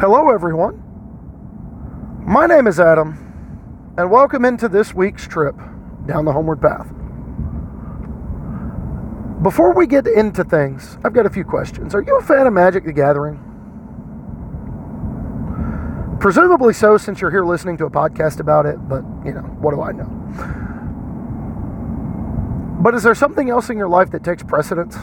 Hello, everyone. My name is Adam, and welcome into this week's trip down the homeward path. Before we get into things, I've got a few questions. Are you a fan of Magic the Gathering? Presumably so, since you're here listening to a podcast about it, but you know, what do I know? But is there something else in your life that takes precedence?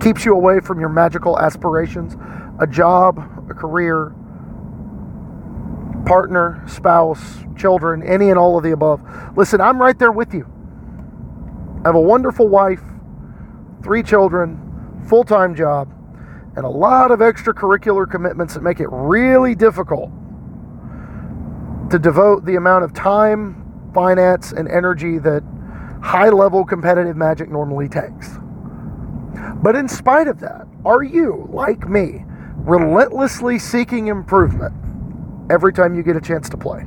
Keeps you away from your magical aspirations a job, a career, partner, spouse, children, any and all of the above. Listen, I'm right there with you. I have a wonderful wife, three children, full time job, and a lot of extracurricular commitments that make it really difficult to devote the amount of time, finance, and energy that high level competitive magic normally takes. But in spite of that, are you, like me, relentlessly seeking improvement every time you get a chance to play?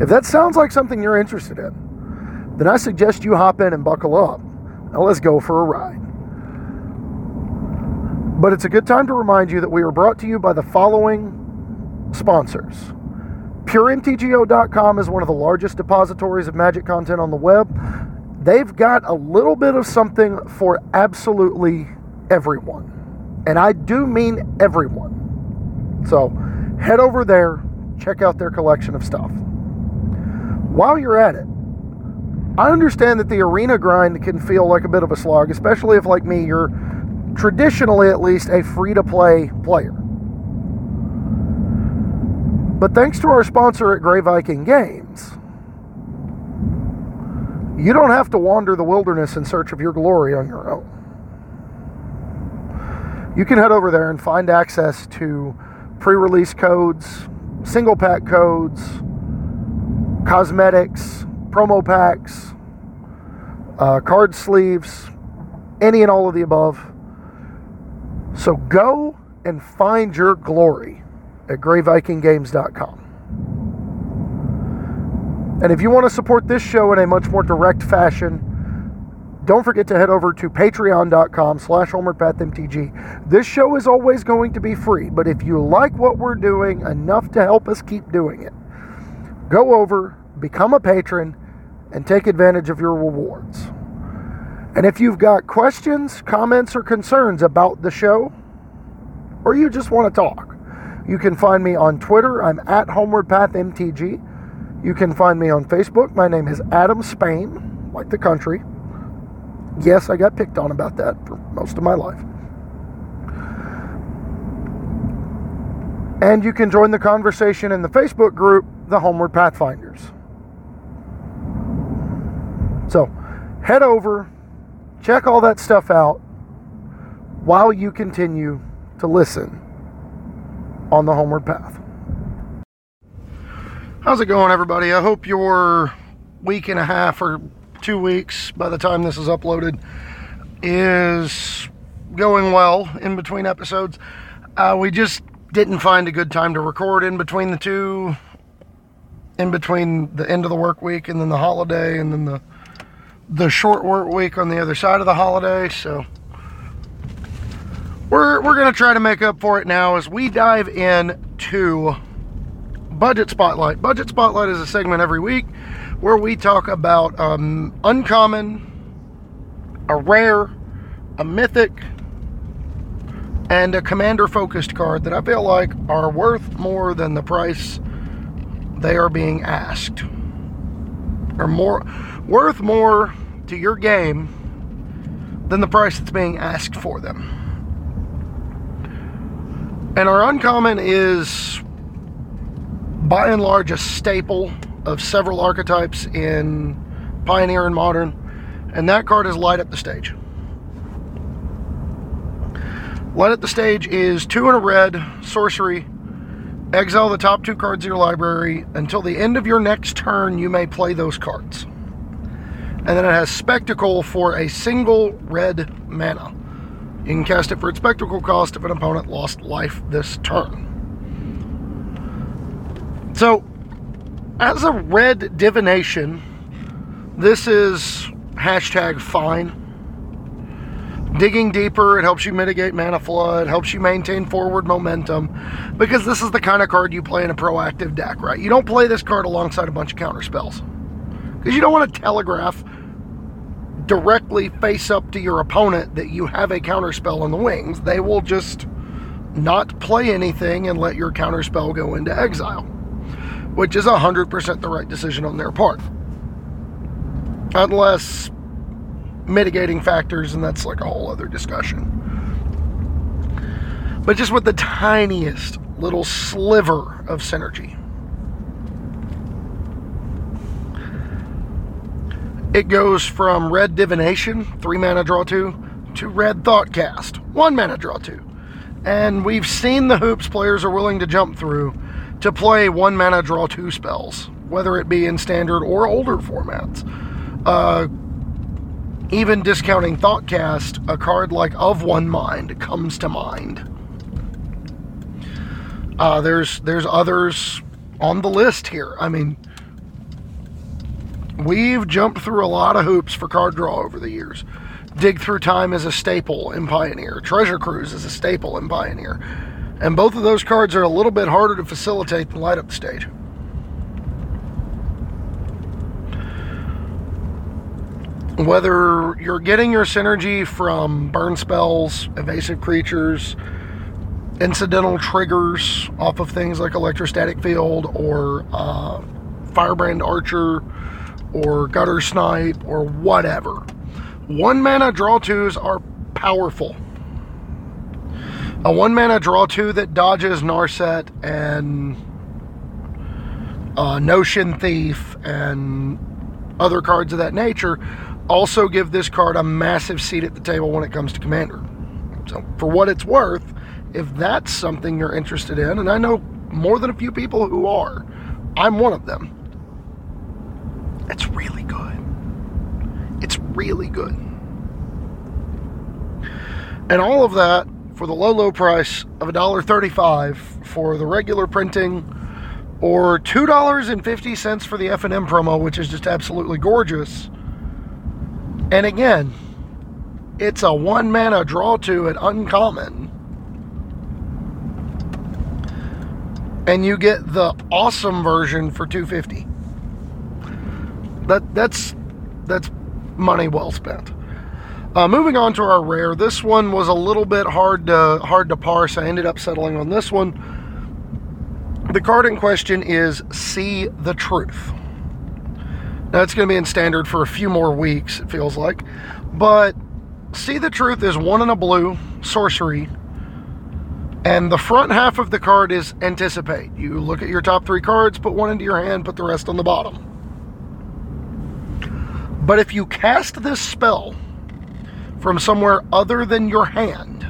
If that sounds like something you're interested in, then I suggest you hop in and buckle up. Now let's go for a ride. But it's a good time to remind you that we are brought to you by the following sponsors. PureMTGO.com is one of the largest depositories of magic content on the web they've got a little bit of something for absolutely everyone. And I do mean everyone. So head over there, check out their collection of stuff. While you're at it, I understand that the arena grind can feel like a bit of a slog, especially if, like me, you're traditionally at least a free to play player. But thanks to our sponsor at Grey Viking Games, you don't have to wander the wilderness in search of your glory on your own. You can head over there and find access to pre release codes, single pack codes, cosmetics, promo packs, uh, card sleeves, any and all of the above. So go and find your glory at greyvikinggames.com. And if you want to support this show in a much more direct fashion, don't forget to head over to patreon.com slash homewardpathmtg. This show is always going to be free, but if you like what we're doing enough to help us keep doing it, go over, become a patron, and take advantage of your rewards. And if you've got questions, comments, or concerns about the show, or you just want to talk, you can find me on Twitter. I'm at Homeward Path MTG. You can find me on Facebook. My name is Adam Spain, like the country. Yes, I got picked on about that for most of my life. And you can join the conversation in the Facebook group, The Homeward Pathfinders. So head over, check all that stuff out while you continue to listen on the Homeward Path. How's it going, everybody? I hope your week and a half or two weeks by the time this is uploaded is going well in between episodes. Uh, we just didn't find a good time to record in between the two, in between the end of the work week and then the holiday, and then the the short work week on the other side of the holiday. So we're we're gonna try to make up for it now as we dive in to Budget Spotlight. Budget Spotlight is a segment every week where we talk about um, uncommon, a rare, a mythic, and a commander focused card that I feel like are worth more than the price they are being asked. Or more worth more to your game than the price that's being asked for them. And our uncommon is by and large a staple of several archetypes in Pioneer and Modern, and that card is Light Up the Stage. Light Up the Stage is two in a red, sorcery. Exile the top two cards of your library. Until the end of your next turn, you may play those cards. And then it has Spectacle for a single red mana. You can cast it for its Spectacle cost if an opponent lost life this turn. So, as a red divination, this is hashtag fine. Digging deeper, it helps you mitigate mana flood, helps you maintain forward momentum, because this is the kind of card you play in a proactive deck, right? You don't play this card alongside a bunch of counter spells. Because you don't want to telegraph directly face up to your opponent that you have a counterspell in the wings. They will just not play anything and let your counterspell go into exile, which is 100% the right decision on their part. Unless mitigating factors, and that's like a whole other discussion. But just with the tiniest little sliver of synergy. It goes from red divination, three mana draw two, to red thoughtcast, one mana draw two. And we've seen the hoops players are willing to jump through to play one mana draw two spells, whether it be in standard or older formats. Uh, even discounting Thoughtcast, a card like Of One Mind comes to mind. Uh, there's there's others on the list here. I mean, we've jumped through a lot of hoops for card draw over the years. Dig Through Time is a staple in Pioneer. Treasure Cruise is a staple in Pioneer. And both of those cards are a little bit harder to facilitate than Light Up the Stage. whether you're getting your synergy from burn spells, evasive creatures, incidental triggers off of things like electrostatic field or uh, firebrand archer or gutter snipe or whatever. One mana draw twos are powerful. A one mana draw two that dodges Narset and uh, Notion Thief and other cards of that nature also give this card a massive seat at the table when it comes to Commander. So, for what it's worth, if that's something you're interested in, and I know more than a few people who are, I'm one of them. It's really good. It's really good. And all of that for the low, low price of $1.35 for the regular printing or $2.50 for the FNM promo, which is just absolutely gorgeous and again, it's a one mana draw to at uncommon. And you get the awesome version for 250. That that's that's money well spent. Uh, moving on to our rare, this one was a little bit hard to hard to parse. I ended up settling on this one. The card in question is See the Truth. Now, it's going to be in standard for a few more weeks, it feels like. But See the Truth is one in a blue, sorcery. And the front half of the card is Anticipate. You look at your top three cards, put one into your hand, put the rest on the bottom. But if you cast this spell from somewhere other than your hand,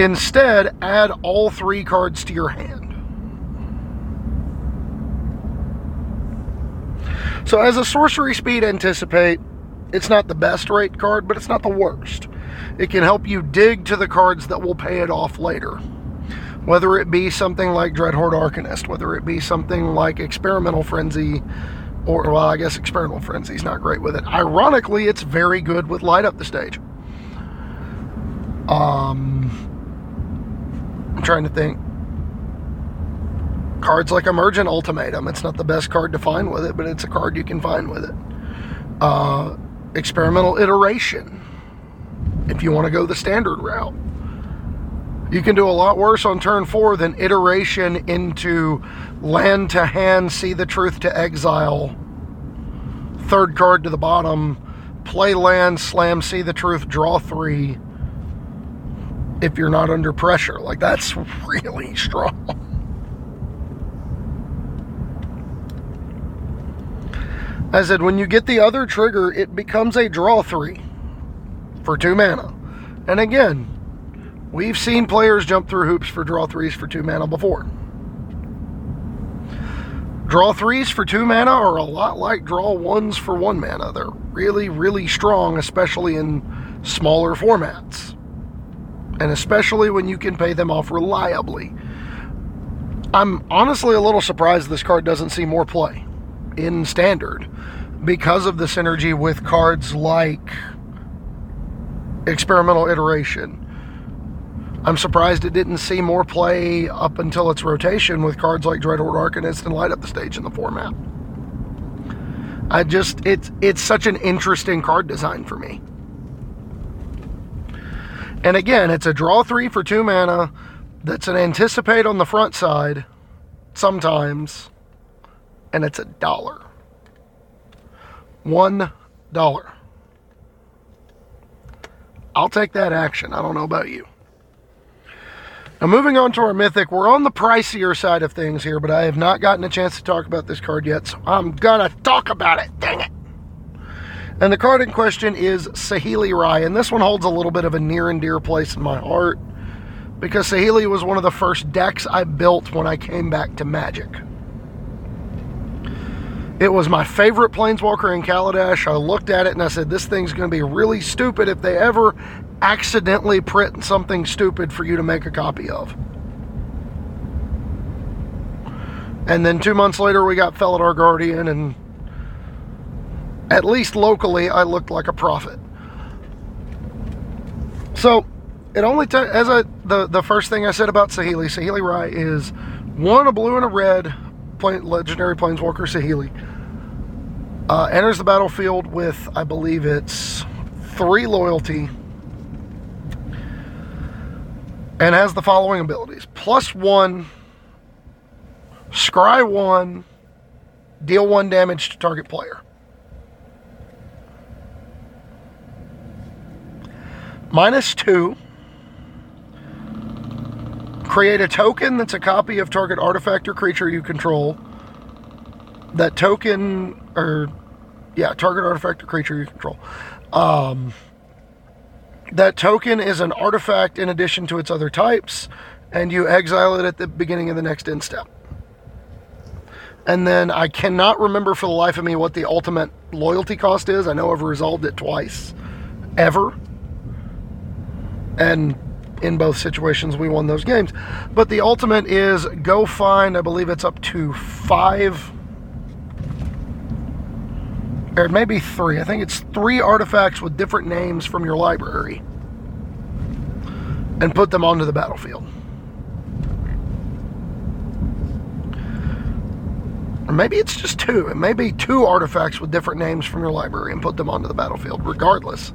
instead add all three cards to your hand. So, as a sorcery speed anticipate, it's not the best rate card, but it's not the worst. It can help you dig to the cards that will pay it off later. Whether it be something like Dreadhorde Arcanist, whether it be something like Experimental Frenzy, or, well, I guess Experimental Frenzy is not great with it. Ironically, it's very good with Light Up the Stage. Um, I'm trying to think cards like Emergent Ultimatum. It's not the best card to find with it, but it's a card you can find with it. Uh, experimental Iteration, if you want to go the standard route. You can do a lot worse on turn four than iteration into land to hand, see the truth to exile, third card to the bottom, play land, slam, see the truth, draw three. If you're not under pressure, like that's really strong. I said, when you get the other trigger, it becomes a draw three for two mana. And again, we've seen players jump through hoops for draw threes for two mana before. Draw threes for two mana are a lot like draw ones for one mana. They're really, really strong, especially in smaller formats. And especially when you can pay them off reliably. I'm honestly a little surprised this card doesn't see more play in standard. because of the synergy with cards like Experimental Iteration. I'm surprised it didn't see more play up until its rotation with cards like Dreadhorde Arcanist and Light Up the Stage in the format. I just it's it's such an interesting card design for me. And again, it's a draw three for two mana that's an anticipate on the front side sometimes, and it's a dollar. One dollar. I'll take that action. I don't know about you. Now, moving on to our mythic, we're on the pricier side of things here, but I have not gotten a chance to talk about this card yet, so I'm gonna talk about it. Dang it. And the card in question is Saheeli Rai, and this one holds a little bit of a near and dear place in my heart because Saheeli was one of the first decks I built when I came back to Magic. It was my favorite Planeswalker in Kaladesh. I looked at it and I said, this thing's going to be really stupid if they ever accidentally print something stupid for you to make a copy of. And then two months later, we got Felidar Guardian, and at least locally, I looked like a prophet. So, it only t- as I the the first thing I said about Saheeli, Saheeli Rai is one a blue and a red, plain, legendary planeswalker Saheeli. Uh, enters the battlefield with I believe it's three loyalty and has the following abilities plus one, scry one, deal one damage to target player. Minus two, create a token that's a copy of target artifact or creature you control. That token, or yeah, target artifact or creature you control. Um, that token is an artifact in addition to its other types, and you exile it at the beginning of the next end step. And then I cannot remember for the life of me what the ultimate loyalty cost is. I know I've resolved it twice, ever. And in both situations, we won those games. But the ultimate is go find, I believe it's up to five or maybe three. I think it's three artifacts with different names from your library and put them onto the battlefield. Or maybe it's just two. It may be two artifacts with different names from your library and put them onto the battlefield, regardless.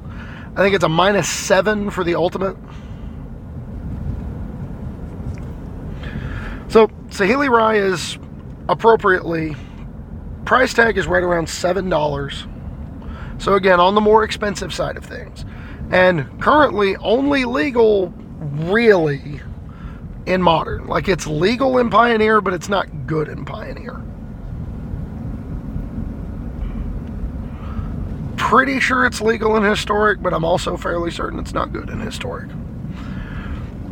I think it's a minus seven for the ultimate. So, Saheeli Rai is appropriately price tag is right around $7. So, again, on the more expensive side of things. And currently only legal, really, in modern. Like it's legal in Pioneer, but it's not good in Pioneer. Pretty sure it's legal in Historic, but I'm also fairly certain it's not good in Historic.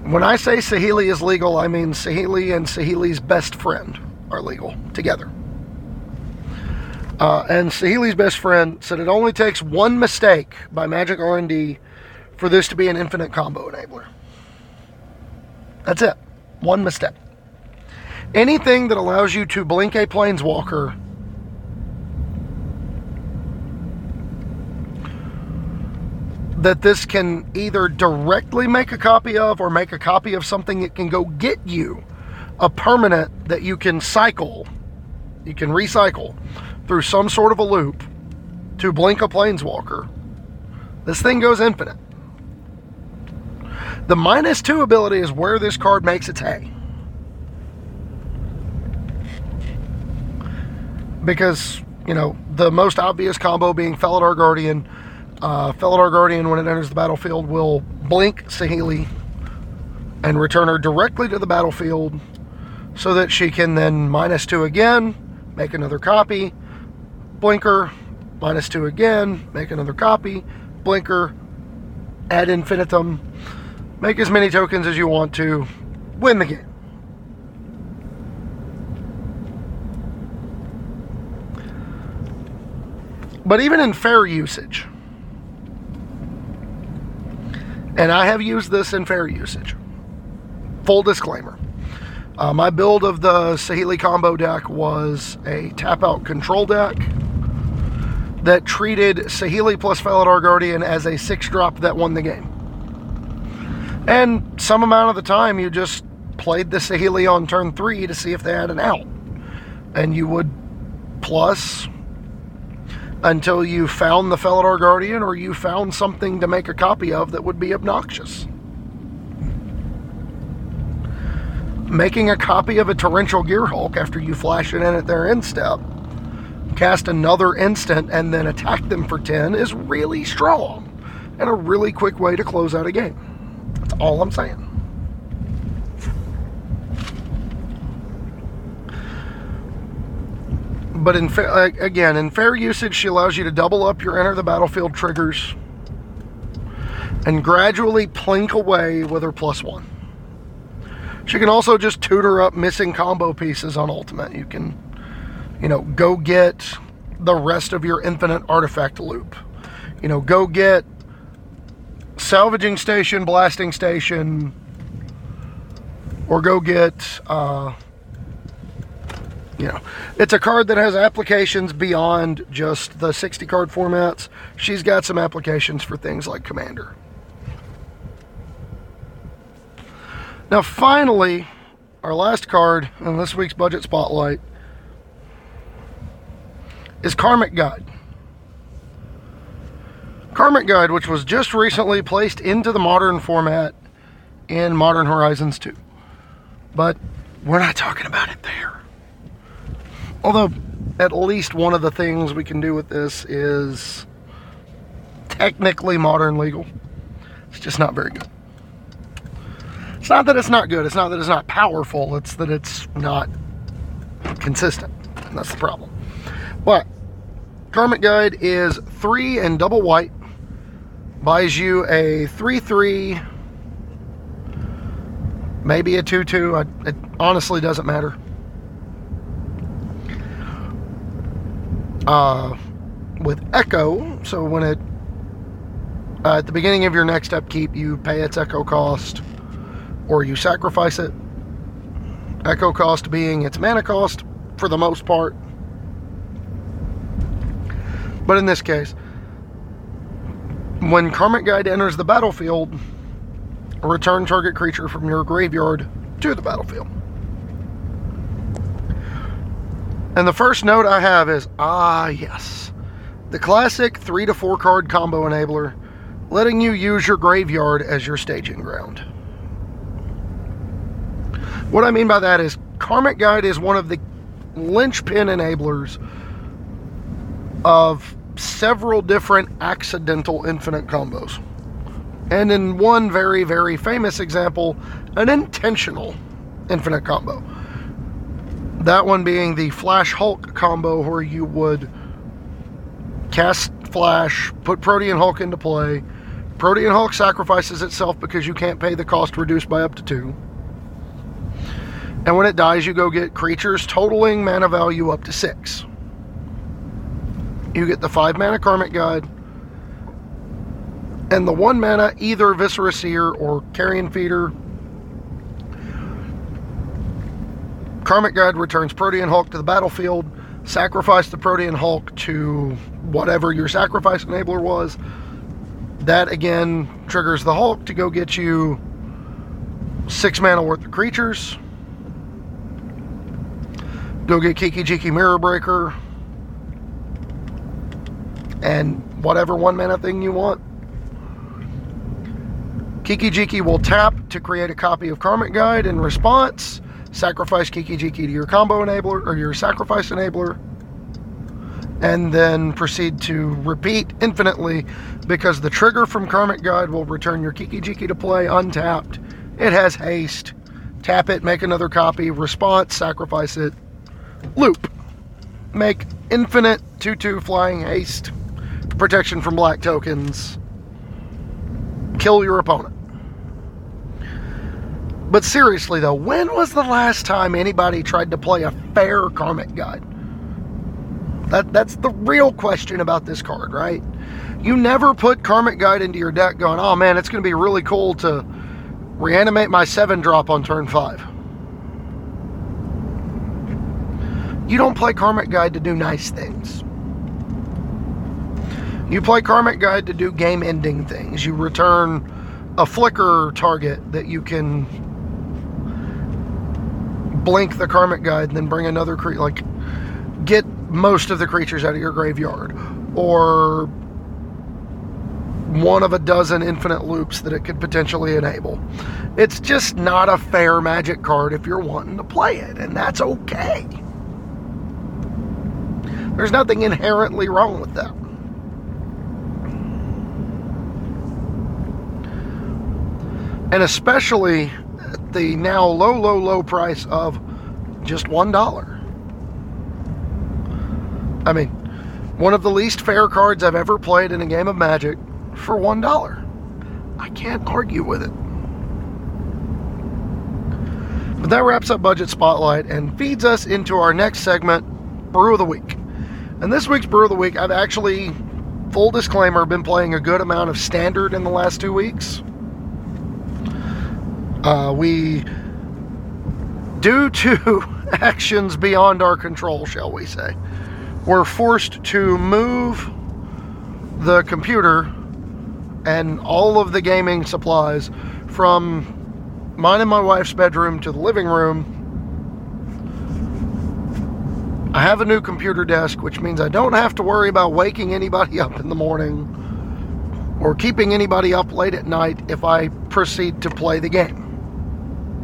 When I say Saheeli is legal, I mean Saheeli and Saheeli's best friend are legal together. Uh, and Saheeli's best friend said it only takes one mistake by Magic R&D for this to be an infinite combo enabler. That's it. One mistake. Anything that allows you to blink a planeswalker that this can either directly make a copy of or make a copy of something that can go get you a permanent that you can cycle, you can recycle through some sort of a loop to blink a planeswalker, this thing goes infinite. The minus two ability is where this card makes its hay. Because, you know, the most obvious combo being Felidar Guardian. Uh, Felidar Guardian, when it enters the battlefield, will blink Saheeli and return her directly to the battlefield so that she can then minus two again, make another copy, blinker, minus two again, make another copy, blinker, ad infinitum, make as many tokens as you want to, win the game. But even in fair usage, and I have used this in fair usage, full disclaimer. Uh, my build of the Saheeli combo deck was a tap out control deck that treated Saheeli plus Felidar Guardian as a six drop that won the game. And some amount of the time, you just played the Saheeli on turn three to see if they had an out. And you would plus until you found the Felidar Guardian or you found something to make a copy of that would be obnoxious. Making a copy of a Torrential Gearhulk after you flash it in at their end step, cast another instant, and then attack them for 10 is really strong and a really quick way to close out a game. That's all I'm saying. but in fa- again, in fair usage, she allows you to double up your enter the battlefield triggers and gradually plink away with her plus one. She can also just tutor up missing combo pieces on ultimate. You can, you know, go get the rest of your infinite artifact loop. You know, go get salvaging station, blasting station, or go get uh, you know, it's a card that has applications beyond just the 60 card formats. She's got some applications for things like Commander. Now, finally, our last card in this week's budget spotlight is Karmic Guide. Karmic Guide, which was just recently placed into the modern format in Modern Horizons 2. But we're not talking about it there. Although, at least one of the things we can do with this is technically modern legal. It's just not very good. It's not that it's not good, it's not that it's not powerful, it's that it's not consistent. And that's the problem. But, Karmic Guide is three and double white, buys you a 3 3, maybe a 2 2. It honestly doesn't matter. uh, with Echo. So when it uh, at the beginning of your next upkeep, you pay its Echo cost, or you sacrifice it. Echo cost being its mana cost for the most part. But in this case, when Karmic Guide enters the battlefield, return target creature from your graveyard to the battlefield. And the first note I have is ah, yes. The classic three to four card combo enabler, letting you use your graveyard as your staging ground. What I mean by that is Karmic Guide is one of the linchpin enablers of several different accidental infinite combos. And in one very, very famous example, an intentional infinite combo. That one being the Flash Hulk combo where you would cast Flash, put Protean Hulk into play. Protean Hulk sacrifices itself because you can't pay the cost reduced by up to two. And when it dies, you go get creatures totaling mana value up to six. You get the five mana Karmic Guide, and the one mana either Viscera Seer or Carrion Feeder Karmic Guide returns Protean Hulk to the battlefield. Sacrifice the Protean Hulk to whatever your sacrifice enabler was. That again triggers the Hulk to go get you six mana worth of creatures. Go get Kiki Jiki Mirror Breaker. And whatever one mana thing you want. Kiki Jiki will tap to create a copy of Karmic Guide in response sacrifice Kiki Jiki to your combo enabler or your sacrifice enabler, and then proceed to repeat infinitely because the trigger from Karmic Guide will return your Kiki Jiki to play untapped. It has haste. Tap it, make another copy, response, sacrifice it, loop. Make infinite 2 2 flying haste, protection from black tokens, kill your opponent. But seriously, though, when was the last time anybody tried to play a fair Karmic Guide? That, that's the real question about this card, right? You never put Karmic Guide into your deck going, oh man, it's going to be really cool to reanimate my 7 drop on turn 5. You don't play Karmic Guide to do nice things. You play Karmic Guide to do game ending things. You return a flicker target that you can blink the Karmic Guide and then bring another creature. Like, get most of the creatures out of your graveyard. Or one of a dozen infinite loops that it could potentially enable. It's just not a fair magic card if you're wanting to play it, and that's okay. There's nothing inherently wrong with that. And especially the now low, low, low price of just $1. I mean, one of the least fair cards I've ever played in a game of Magic for $1. I can't argue with it. But that wraps up Budget Spotlight and feeds us into our next segment, Brew of the Week. And this week's Brew of the Week, I've actually, full disclaimer, been playing a good amount of Standard in the last two weeks. Uh, we, due to actions beyond our control, shall we say, were forced to move the computer and all of the gaming supplies from mine and my wife's bedroom to the living room. I have a new computer desk, which means I don't have to worry about waking anybody up in the morning or keeping anybody up late at night if I proceed to play the game.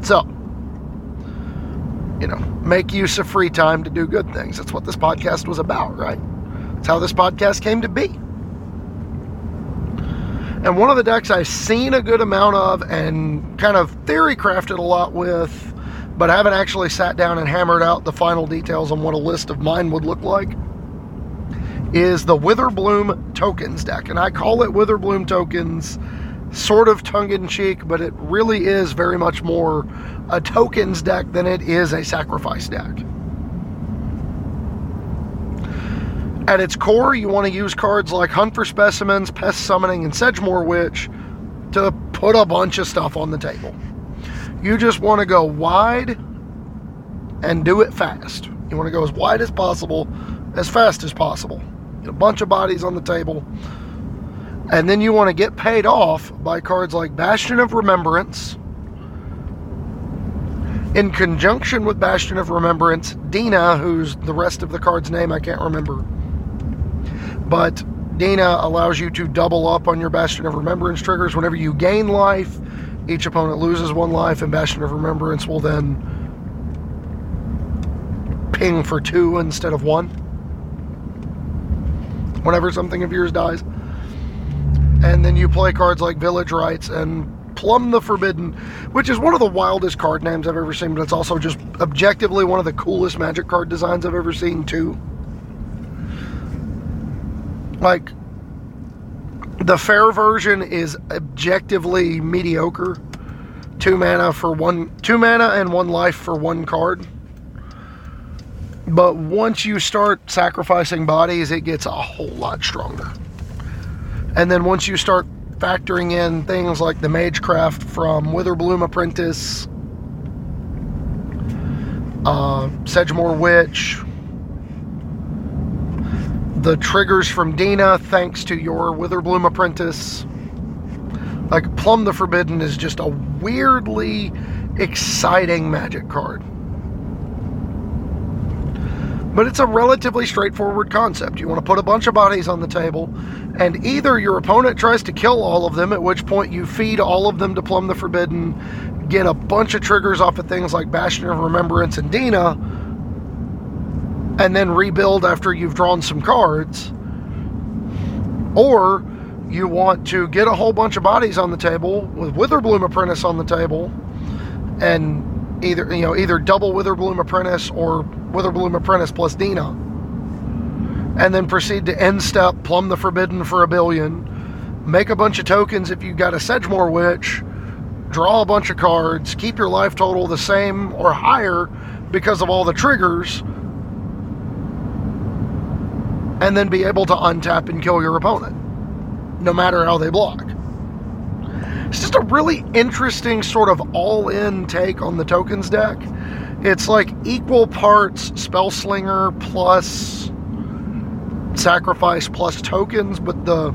So, you know, make use of free time to do good things. That's what this podcast was about, right? That's how this podcast came to be. And one of the decks I've seen a good amount of and kind of theory crafted a lot with, but haven't actually sat down and hammered out the final details on what a list of mine would look like, is the Witherbloom Tokens deck. And I call it Witherbloom Tokens sort of tongue in cheek, but it really is very much more a tokens deck than it is a sacrifice deck. At its core, you want to use cards like Hunt for Specimens, Pest Summoning, and Sedgemoor Witch to put a bunch of stuff on the table. You just want to go wide and do it fast. You want to go as wide as possible, as fast as possible. Get a bunch of bodies on the table. And then you want to get paid off by cards like Bastion of Remembrance. In conjunction with Bastion of Remembrance, Dina, who's the rest of the card's name I can't remember, but Dina allows you to double up on your Bastion of Remembrance triggers. Whenever you gain life, each opponent loses one life, and Bastion of Remembrance will then ping for two instead of one. Whenever something of yours dies. And then you play cards like Village Rites and Plumb the Forbidden, which is one of the wildest card names I've ever seen, but it's also just objectively one of the coolest magic card designs I've ever seen, too. Like, the fair version is objectively mediocre. Two mana for one, two mana and one life for one card. But once you start sacrificing bodies, it gets a whole lot stronger. And then once you start factoring in things like the Magecraft from Witherbloom Apprentice, uh, Sedgemoor Witch, the triggers from Dina, thanks to your Witherbloom Apprentice. Like, Plumb the Forbidden is just a weirdly exciting magic card. But it's a relatively straightforward concept. You want to put a bunch of bodies on the table, and either your opponent tries to kill all of them, at which point you feed all of them to Plumb the Forbidden, get a bunch of triggers off of things like Bastion of Remembrance and Dina, and then rebuild after you've drawn some cards. Or you want to get a whole bunch of bodies on the table with Witherbloom Apprentice on the table and either you know either double Witherbloom Apprentice or Witherbloom Apprentice plus Dina. And then proceed to end step plumb the forbidden for a billion. Make a bunch of tokens if you've got a Sedgemoor Witch. Draw a bunch of cards. Keep your life total the same or higher because of all the triggers and then be able to untap and kill your opponent, no matter how they block. It's just a really interesting sort of all in take on the tokens deck. It's like equal parts Spellslinger plus sacrifice plus tokens, but the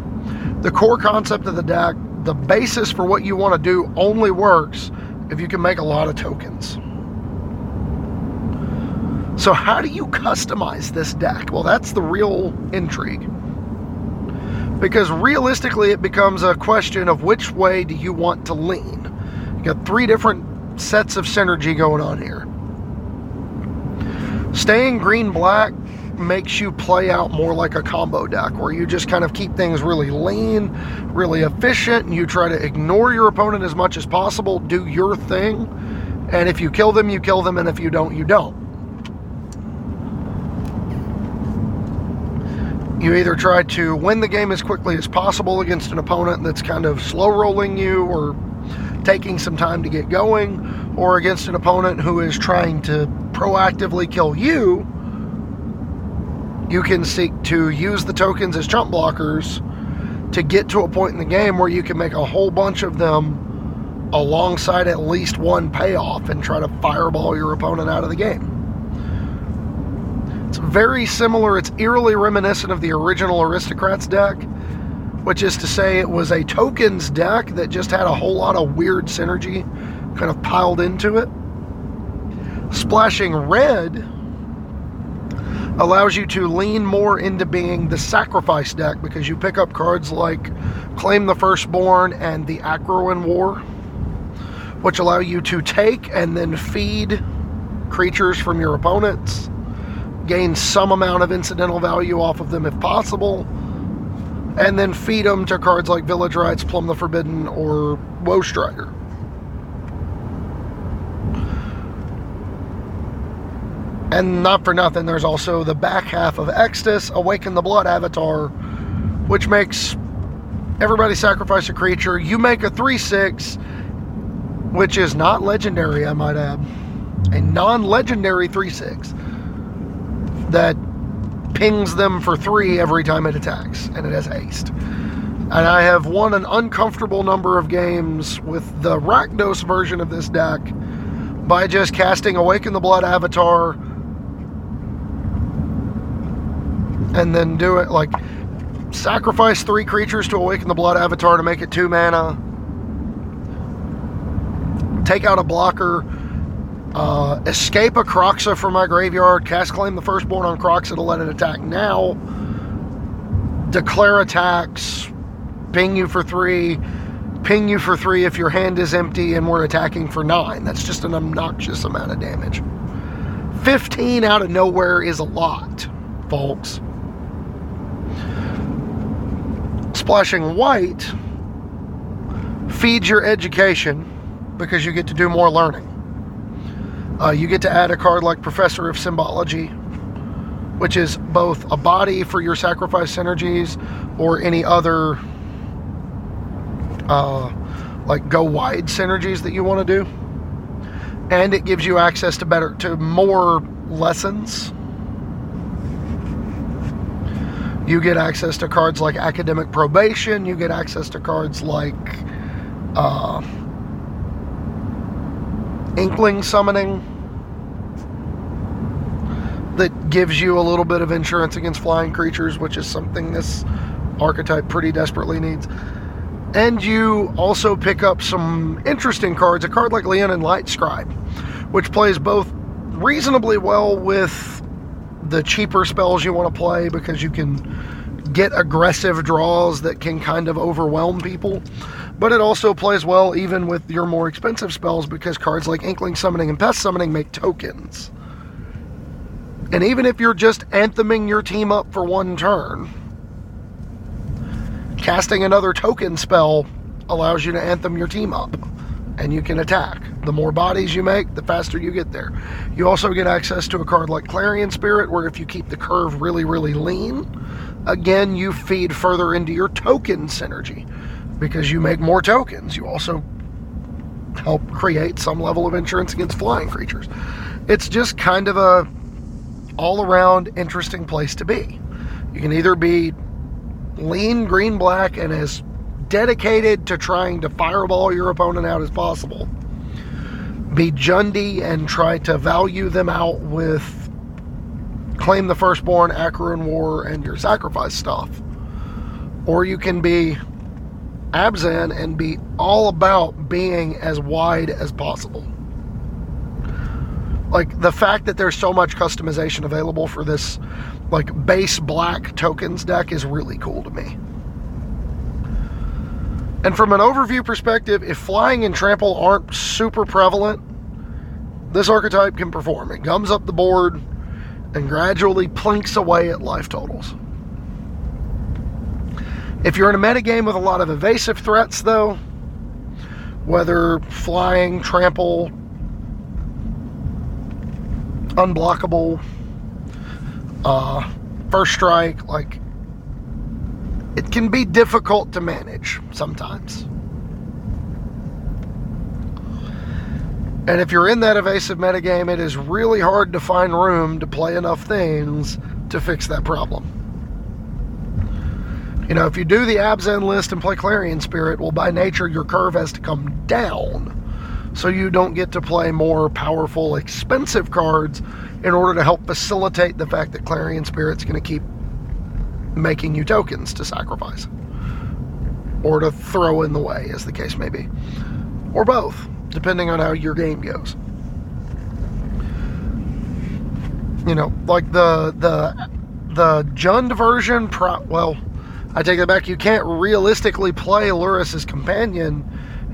the core concept of the deck, the basis for what you want to do only works if you can make a lot of tokens. So how do you customize this deck? Well, that's the real intrigue. Because realistically it becomes a question of which way do you want to lean. You got three different sets of synergy going on here. Staying green black makes you play out more like a combo deck where you just kind of keep things really lean, really efficient, and you try to ignore your opponent as much as possible, do your thing, and if you kill them, you kill them, and if you don't, you don't. You either try to win the game as quickly as possible against an opponent that's kind of slow rolling you or taking some time to get going, or against an opponent who is trying to proactively kill you you can seek to use the tokens as chump blockers to get to a point in the game where you can make a whole bunch of them alongside at least one payoff and try to fireball your opponent out of the game. It's very similar, it's eerily reminiscent of the original Aristocrats deck, which is to say it was a tokens deck that just had a whole lot of weird synergy kind of piled into it. Splashing red allows you to lean more into being the sacrifice deck because you pick up cards like Claim the Firstborn and the Akroan War, which allow you to take and then feed creatures from your opponents, gain some amount of incidental value off of them if possible, and then feed them to cards like Village Rites, Plumb the Forbidden, or Woe Strider. And not for nothing, there's also the back half of Extus, Awaken the Blood Avatar, which makes everybody sacrifice a creature. You make a 3 6, which is not legendary, I might add. A non legendary 3 6 that pings them for 3 every time it attacks, and it has haste. And I have won an uncomfortable number of games with the Rakdos version of this deck by just casting Awaken the Blood Avatar and then do it like sacrifice three creatures to awaken the blood avatar to make it two mana. Take out a blocker. Uh, escape a Kroxa from my graveyard. Cast claim the firstborn on Kroxa to let it attack now. Declare attacks. Ping you for three. Ping you for three if your hand is empty and we're attacking for nine. That's just an obnoxious amount of damage. 15 out of nowhere is a lot, folks. Splashing white feeds your education because you get to do more learning. Uh, you get to add a card like Professor of Symbology, which is both a body for your sacrifice synergies or any other uh, like go wide synergies that you want to do. And it gives you access to better to more lessons you get access to cards like academic probation. You get access to cards like uh, inkling summoning that gives you a little bit of insurance against flying creatures, which is something this archetype pretty desperately needs. And you also pick up some interesting cards. A card like Leonin Light Scribe, which plays both reasonably well with the cheaper spells you want to play because you can get aggressive draws that can kind of overwhelm people. But it also plays well even with your more expensive spells because cards like Inkling Summoning and Pest Summoning make tokens. And even if you're just antheming your team up for one turn, casting another token spell allows you to anthem your team up and you can attack. The more bodies you make, the faster you get there. You also get access to a card like Clarion Spirit, where if you keep the curve really, really lean, again, you feed further into your token synergy because you make more tokens. You also help create some level of insurance against flying creatures. It's just kind of a all around interesting place to be. You can either be lean green black and as dedicated to trying to fireball your opponent out as possible. Be Jundi and try to value them out with claim the firstborn, Akroan War, and your sacrifice stuff. Or you can be Abzan and be all about being as wide as possible. Like the fact that there's so much customization available for this like base black tokens deck is really cool to me. And from an overview perspective, if flying and trample aren't super prevalent, this archetype can perform. It gums up the board and gradually plinks away at life totals. If you're in a metagame with a lot of evasive threats, though, whether flying, trample, unblockable, uh, first strike, like it can be difficult to manage sometimes. And if you're in that evasive metagame, it is really hard to find room to play enough things to fix that problem. You know, if you do the Abzan list and play Clarion Spirit, well, by nature, your curve has to come down. So you don't get to play more powerful, expensive cards in order to help facilitate the fact that Clarion Spirit's going to keep making you tokens to sacrifice. Or to throw in the way, as the case may be. Or both depending on how your game goes. You know, like the the the Jund version. Pro, well, I take that back. You can't realistically play Lurrus's companion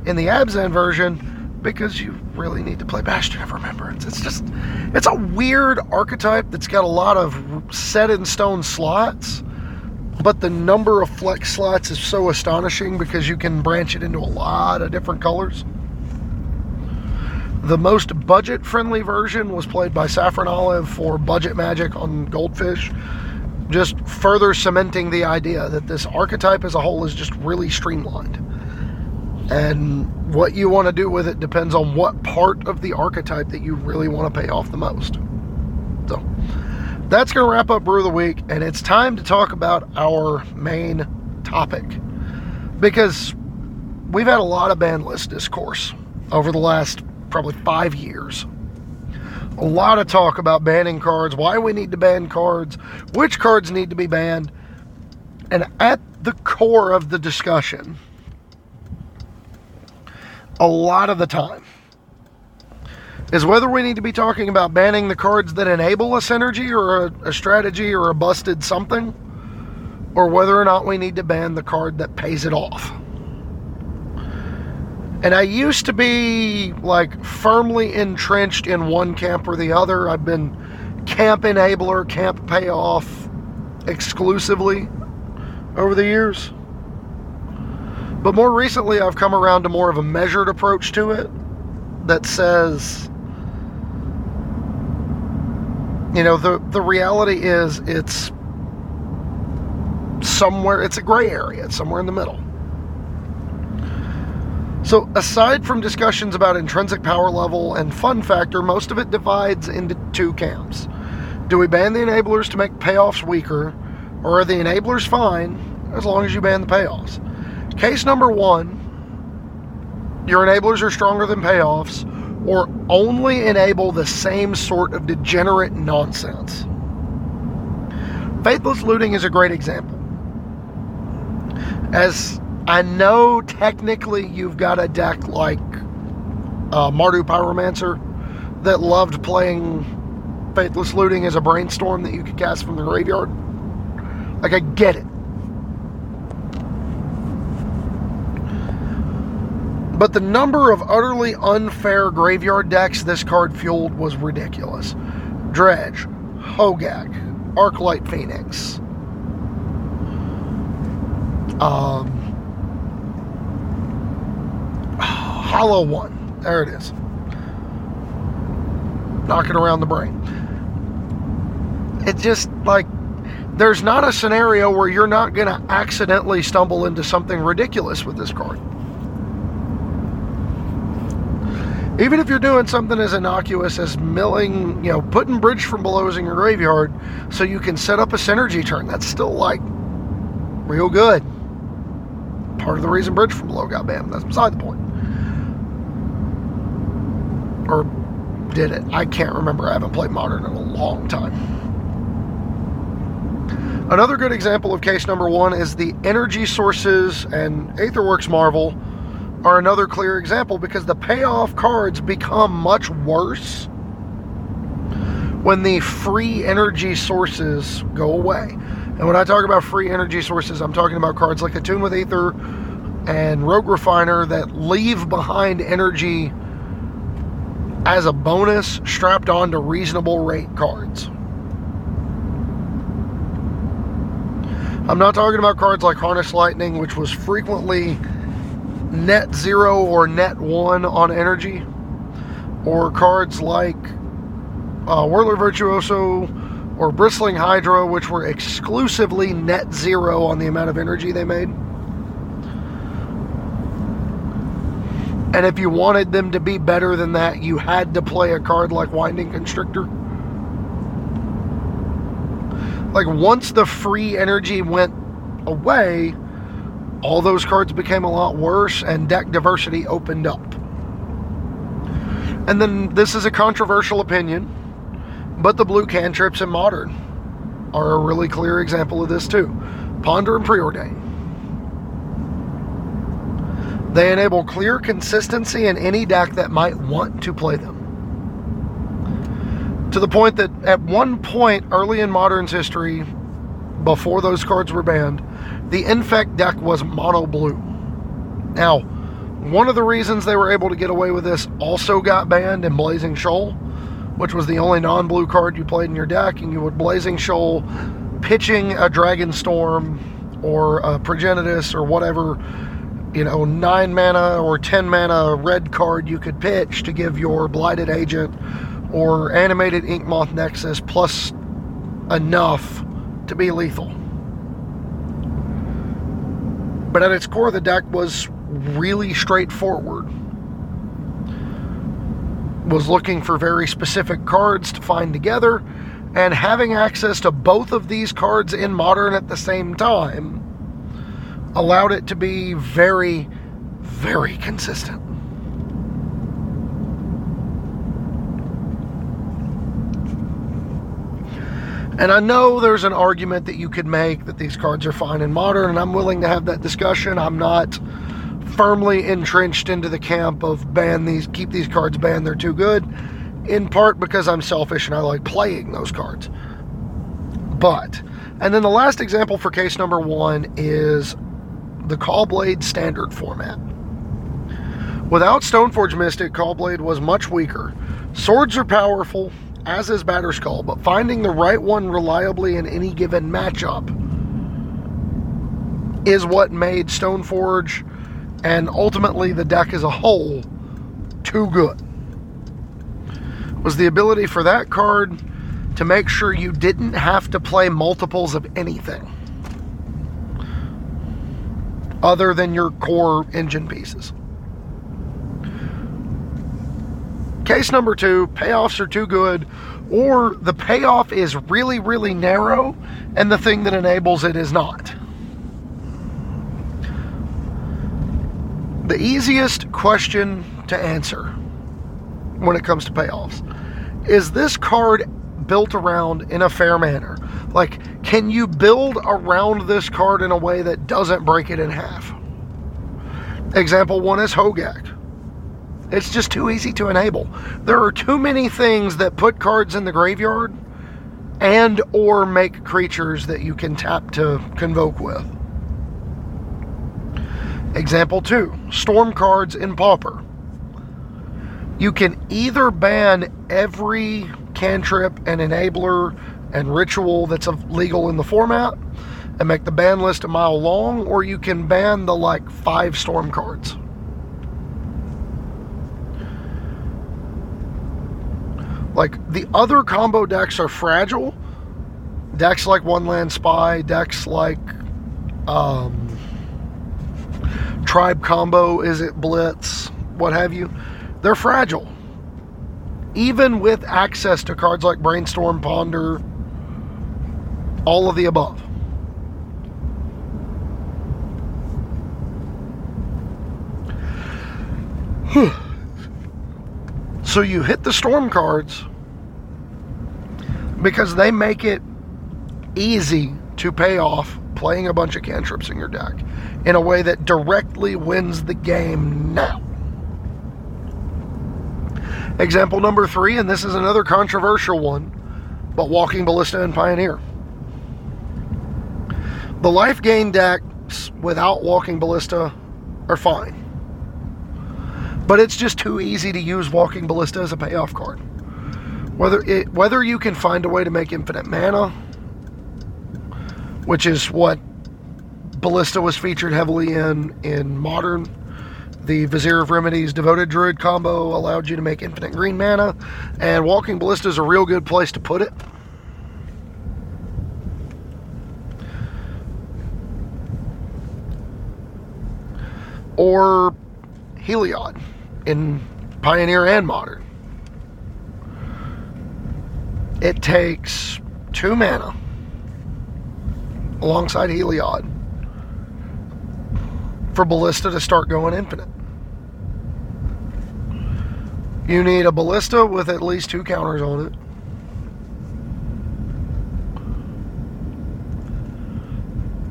in the Abzan version because you really need to play Bastion of Remembrance. It's just it's a weird archetype that's got a lot of set in stone slots but the number of flex slots is so astonishing because you can branch it into a lot of different colors. The most budget friendly version was played by Saffron Olive for Budget Magic on Goldfish, just further cementing the idea that this archetype as a whole is just really streamlined. And what you want to do with it depends on what part of the archetype that you really want to pay off the most. So that's going to wrap up Brew of the Week, and it's time to talk about our main topic. Because we've had a lot of ban list discourse over the last probably five years. A lot of talk about banning cards, why we need to ban cards, which cards need to be banned. And at the core of the discussion, a lot of the time, is whether we need to be talking about banning the cards that enable a synergy or a, a, strategy or a busted something, or whether or not we need to ban the card that pays it off. And I used to be like firmly entrenched in one camp or the other. I've been camp enabler, camp payoff exclusively over the years. But more recently, I've come around to more of a measured approach to it that says, you know, the, the reality is it's somewhere, it's a gray area, it's somewhere in the middle. So, aside from discussions about intrinsic power level and fun factor, most of it divides into two camps. Do we ban the enablers to make payoffs weaker, or are the enablers fine as long as you ban the payoffs? Case number one your enablers are stronger than payoffs, or only enable the same sort of degenerate nonsense. Faithless looting is a great example. As I know technically you've got a deck like uh, Mardu Pyromancer that loved playing Faithless Looting as a brainstorm that you could cast from the graveyard. Like, I get it. But the number of utterly unfair graveyard decks this card fueled was ridiculous. Dredge, Hogaak, Arclight Phoenix, um, hollow one. There it is. Knocking around the brain. It just like there's not a scenario where you're not going to accidentally stumble into something ridiculous with this card. Even if you're doing something as innocuous as milling, you know, putting bridge from belows in your graveyard so you can set up a synergy turn, that's still like real good. Part of the reason bridge from below got banned. That's beside the point. or did it. I can't remember. I haven't played Modern in a long time. Another good example of case number one is the energy sources and Aetherworks Marvel are another clear example because the payoff cards become much worse when the free energy sources go away. And when I talk about free energy sources, I'm talking about cards like Attune with Aether and Rogue Refiner that leave behind energy as a bonus strapped onto reasonable rate cards. I'm not talking about cards like Harness Lightning, which was frequently net zero or net one on energy, or cards like uh, Whirler Virtuoso or Bristling Hydra, which were exclusively net zero on the amount of energy they made. And if you wanted them to be better than that, you had to play a card like Winding Constrictor. Like, once the free energy went away, all those cards became a lot worse and deck diversity opened up. And then this is a controversial opinion, but the blue cantrips in modern are a really clear example of this too. Ponder and Preordain. They enable clear consistency in any deck that might want to play them. To the point that at one point early in Modern's history, before those cards were banned, the Infect deck was mono blue. Now, one of the reasons they were able to get away with this also got banned in Blazing Shoal, which was the only non blue card you played in your deck, and you would Blazing Shoal pitching a Dragon Storm or a Progenitus or whatever you know, nine mana or ten mana red card you could pitch to give your Blighted Agent or Animated Inkmoth Nexus plus enough to be lethal. But at its core, the deck was really straightforward. Was looking for very specific cards to find together, and having access to both of these cards in Modern at the same time allowed it to be very, very consistent. And I know there's an argument that you could make that these cards are fine in modern, and I'm willing to have that discussion. I'm not firmly entrenched into the camp of ban these, keep these cards banned, they're too good, in part because I'm selfish and I like playing those cards. But, and then the last example for case number one is the Caw-Blade standard format. Without Stoneforge Mystic, Caw-Blade was much weaker. Swords are powerful, as is Batterskull, but finding the right one reliably in any given matchup is what made Stoneforge and ultimately the deck as a whole too good. Was the ability for that card to make sure you didn't have to play multiples of anything other than your core engine pieces. Case number two payoffs are too good, or the payoff is really, really narrow, and the thing that enables it is not. The easiest question to answer when it comes to payoffs is this card built around in a fair manner? Like, can you build around this card in a way that doesn't break it in half? Example one is Hogaak. It's just too easy to enable. There are too many things that put cards in the graveyard and or make creatures that you can tap to convoke with. Example 2, storm cards in Pauper. You can either ban every cantrip and enabler and ritual that's legal in the format and make the ban list a mile long, or you can ban the like five storm cards. Like the other combo decks are fragile. Decks like One Land Spy, decks like um, Tribe Combo, Izzet Blitz, what have you. They're fragile. Even with access to cards like Brainstorm, Ponder, all of the above. so you hit the storm cards because they make it easy to pay off playing a bunch of cantrips in your deck in a way that directly wins the game now. Example number three, and this is another controversial one, but Walking Ballista and Pioneer. The life gain decks without Walking Ballista are fine. But it's just too easy to use Walking Ballista as a payoff card. Whether it whether you can find a way to make infinite mana, which is what Ballista was featured heavily in in modern the Vizier of Remedies Devoted Druid combo allowed you to make infinite green mana, and Walking Ballista is a real good place to put it. Or Heliod in Pioneer and Modern. It takes two mana alongside Heliod for Ballista to start going infinite. You need a Ballista with at least two counters on it.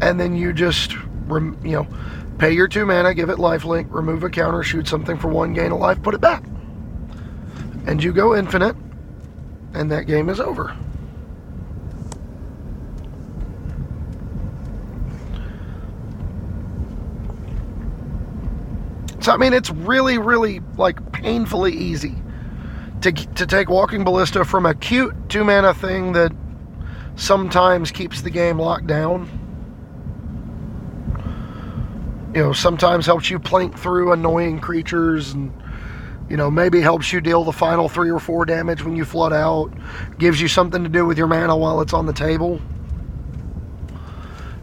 And then you just, you know, pay your two mana, give it lifelink, remove a counter, shoot something for one, gain a life, put it back. And you go infinite, and that game is over. So I mean, it's really, really like painfully easy to to take Walking Ballista from a cute two mana thing that sometimes keeps the game locked down. You know, sometimes helps you plank through annoying creatures and you know, maybe helps you deal the final three or four damage when you flood out, gives you something to do with your mana while it's on the table.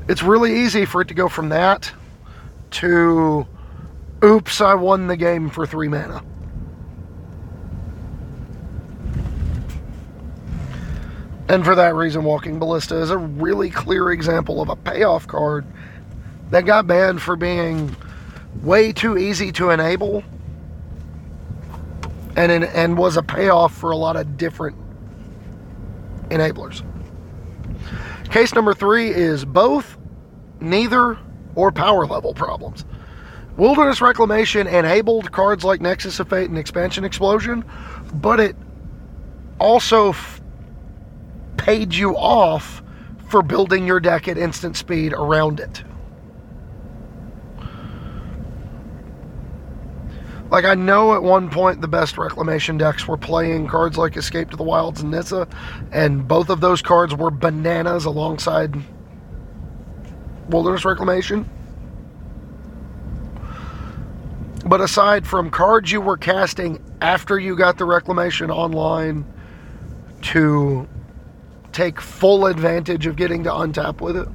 It's really easy for it to go from that to Oops, I won the game for three mana. And for that reason, Walking Ballista is a really clear example of a payoff card that got banned for being way too easy to enable and, in, and was a payoff for a lot of different enablers. Case number three is both, neither, or power level problems. Wilderness Reclamation enabled cards like Nexus of Fate and Expansion Explosion, but it also f- paid you off for building your deck at instant speed around it. Like, I know at one point the best Reclamation decks were playing cards like Escape to the Wilds and Nissa, and both of those cards were bananas alongside Wilderness Reclamation. But aside from cards you were casting after you got the reclamation online to take full advantage of getting to untap with it,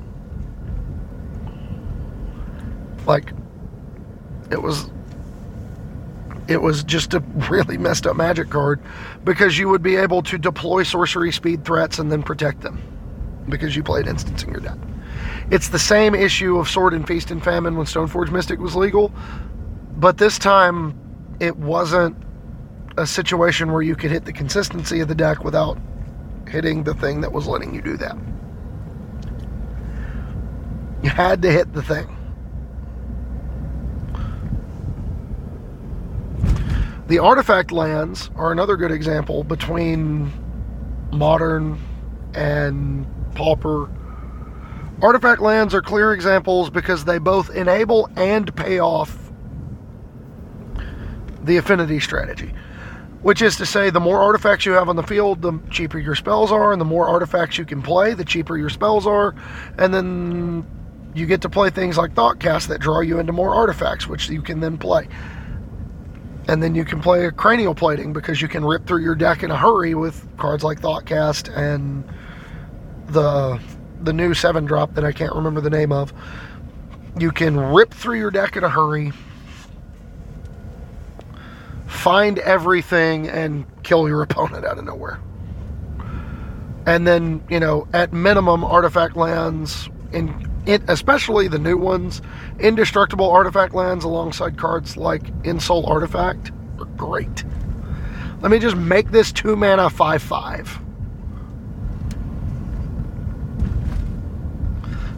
like it was it was just a really messed up magic card because you would be able to deploy sorcery speed threats and then protect them because you played instants in your deck. It's the same issue of Sword and Feast and Famine when Stoneforge Mystic was legal, but this time, it wasn't a situation where you could hit the consistency of the deck without hitting the thing that was letting you do that. You had to hit the thing. The artifact lands are another good example between modern and pauper. Artifact lands are clear examples because they both enable and pay off the affinity strategy, which is to say, the more artifacts you have on the field, the cheaper your spells are, and the more artifacts you can play, the cheaper your spells are, and then you get to play things like Thoughtcast that draw you into more artifacts, which you can then play. And then you can play a cranial plating because you can rip through your deck in a hurry with cards like Thoughtcast and the the new seven drop that I can't remember the name of. You can rip through your deck in a hurry find everything and kill your opponent out of nowhere. And then, you know, at minimum, artifact lands, in, in especially the new ones, indestructible artifact lands alongside cards like Ensoul Artifact are great. Let me just make this two mana 5 5.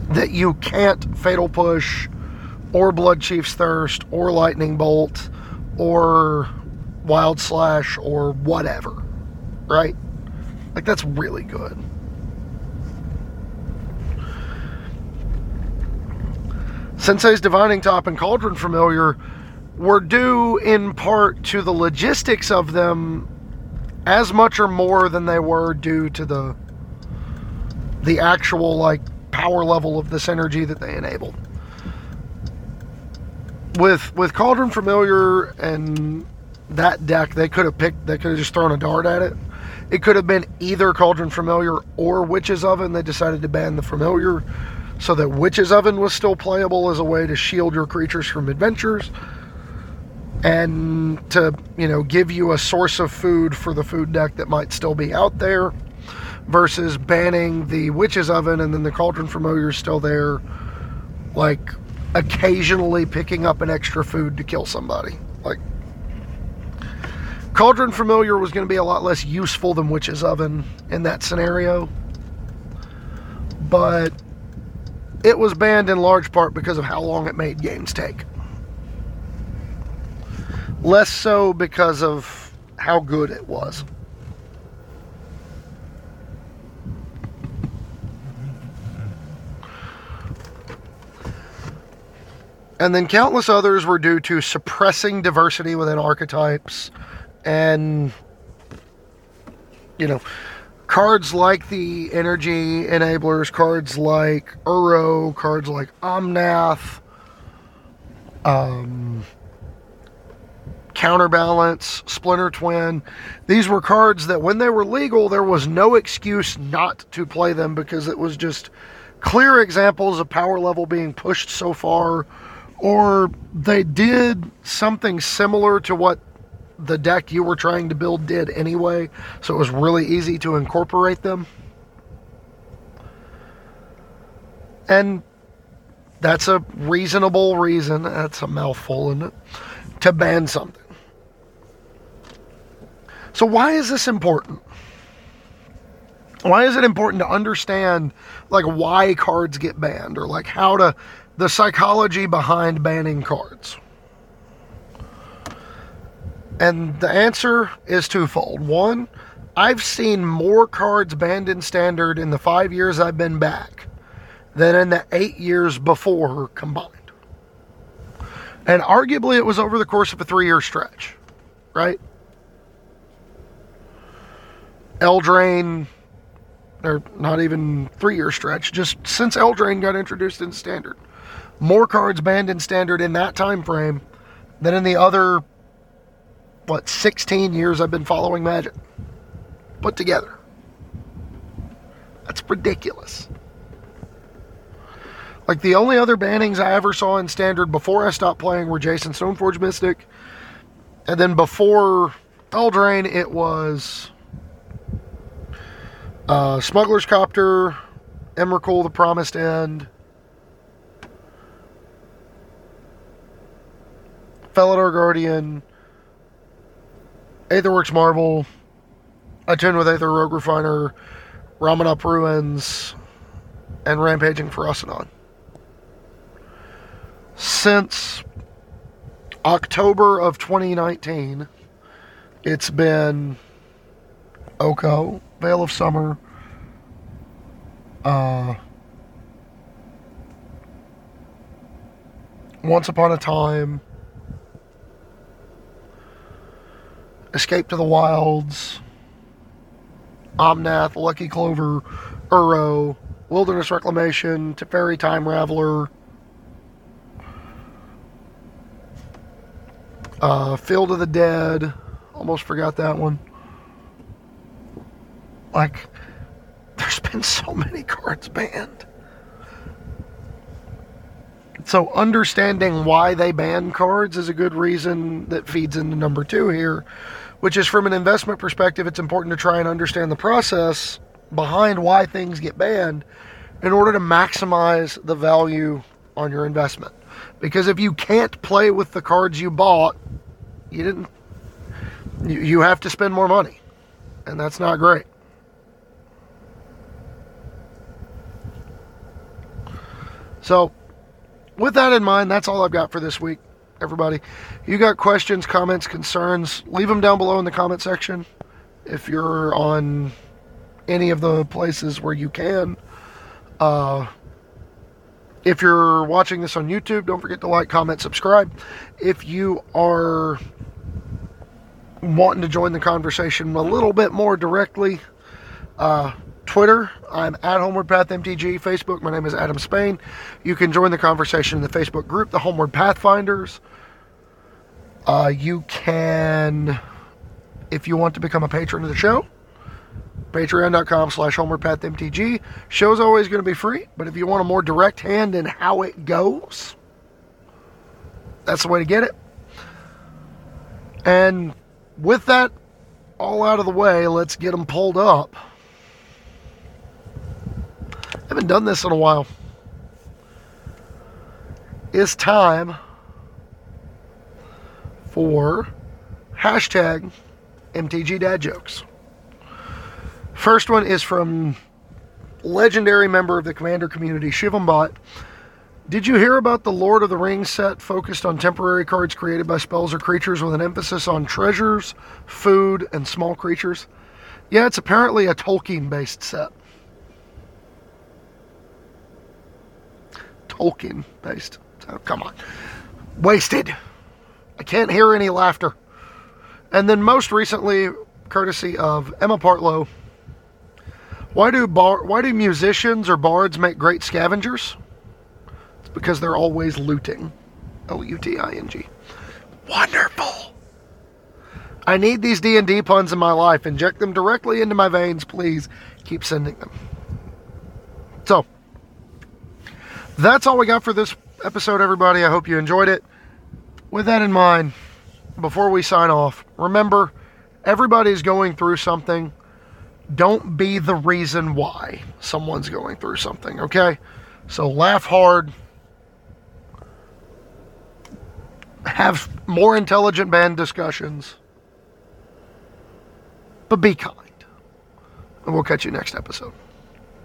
that you can't Fatal Push or Blood Chief's Thirst or Lightning Bolt or Wild Slash or whatever, right? Like, that's really good. Sensei's Divining Top and Cauldron Familiar were due in part to the logistics of them as much or more than they were due to the the actual like power level of this energy that they enabled. With with Cauldron Familiar and that deck, they could have picked they could have just thrown a dart at it. It could have been either Cauldron Familiar or Witch's Oven. They decided to ban the Familiar so that Witch's Oven was still playable as a way to shield your creatures from adventures and to, you know, give you a source of food for the food deck that might still be out there versus banning the Witch's Oven and then the Cauldron Familiar is still there, like occasionally picking up an extra food to kill somebody. Like, Cauldron Familiar was going to be a lot less useful than Witch's Oven in that scenario. But it was banned in large part because of how long it made games take. Less so because of how good it was. And then countless others were due to suppressing diversity within archetypes and, you know, cards like the energy enablers, cards like Uro, cards like Omnath, um, Counterbalance, Splinter Twin. These were cards that when they were legal, there was no excuse not to play them because it was just clear examples of power level being pushed so far, or they did something similar to what the deck you were trying to build did anyway, so it was really easy to incorporate them. And that's a reasonable reason, that's a mouthful, isn't it, to ban something. So, why is this important? Why is it important to understand, like, why cards get banned or, like, how to, the psychology behind banning cards? And the answer is twofold. One, I've seen more cards banned in standard in the five years I've been back than in the eight years before combined. And arguably it was over the course of a three year stretch, right? Eldraine, or not even three year stretch, just since Eldraine got introduced in standard. More cards banned in standard in that time frame than in the other what 16 years I've been following Magic put together. That's ridiculous. Like the only other bannings I ever saw in standard before I stopped playing were Jace and Stoneforge Mystic, and then before Eldraine it was uh, Smuggler's Copter, Emrakul, The Promised End, Felidar Guardian, Aetherworks Marvel, I Attune with Aether Rogue Refiner, Ramunap Ruins, and Rampaging Ferocidon. Since October of 2019, it's been Oko, Veil of Summer, uh, Once Upon a Time, Escape to the Wilds, Omnath, Lucky Clover, Uro, Wilderness Reclamation, Teferi Time Raveler, uh, Field of the Dead. Almost forgot that one. Like, there's been so many cards banned. So, understanding why they ban cards is a good reason that feeds into number two here which is from an investment perspective, it's important to try and understand the process behind why things get banned in order to maximize the value on your investment. Because if you can't play with the cards you bought, you didn't you, you have to spend more money. And that's not great. So, with that in mind, that's all I've got for this week, everybody. You got questions, comments, concerns, leave them down below in the comment section. If you're on any of the places where you can. Uh, if you're watching this on YouTube, don't forget to like, comment, subscribe. If you are wanting to join the conversation a little bit more directly, uh, Twitter, I'm at Homeward Path MTG. Facebook, my name is Adam Spain. You can join the conversation in the Facebook group, the Homeward Pathfinders. Uh, you can, if you want to become a patron of the show, patreon.com slash homewardpathmtg. Show's always going to be free, but if you want a more direct hand in how it goes, that's the way to get it. And with that all out of the way, let's get them pulled up. I haven't done this in a while. It's time for hashtag MTG Dad Jokes. First one is from legendary member of the Commander community, Shivumbot. Did you hear about the Lord of the Rings set focused on temporary cards created by spells or creatures with an emphasis on treasures, food, and small creatures? Yeah, it's apparently a Tolkien based set. Tolkien based. So, come on. Wasted. I can't hear any laughter. And then most recently, courtesy of Emma Partlow, why do bar, why do musicians or bards make great scavengers? It's because they're always looting. L U T I N G. Wonderful. I need these D&D puns in my life. Inject them directly into my veins, please. Keep sending them. So, that's all we got for this episode, everybody. I hope you enjoyed it. With that in mind, before we sign off, remember everybody's going through something. Don't be the reason why someone's going through something, okay? So laugh hard. Have more intelligent band discussions. But be kind. And we'll catch you next episode.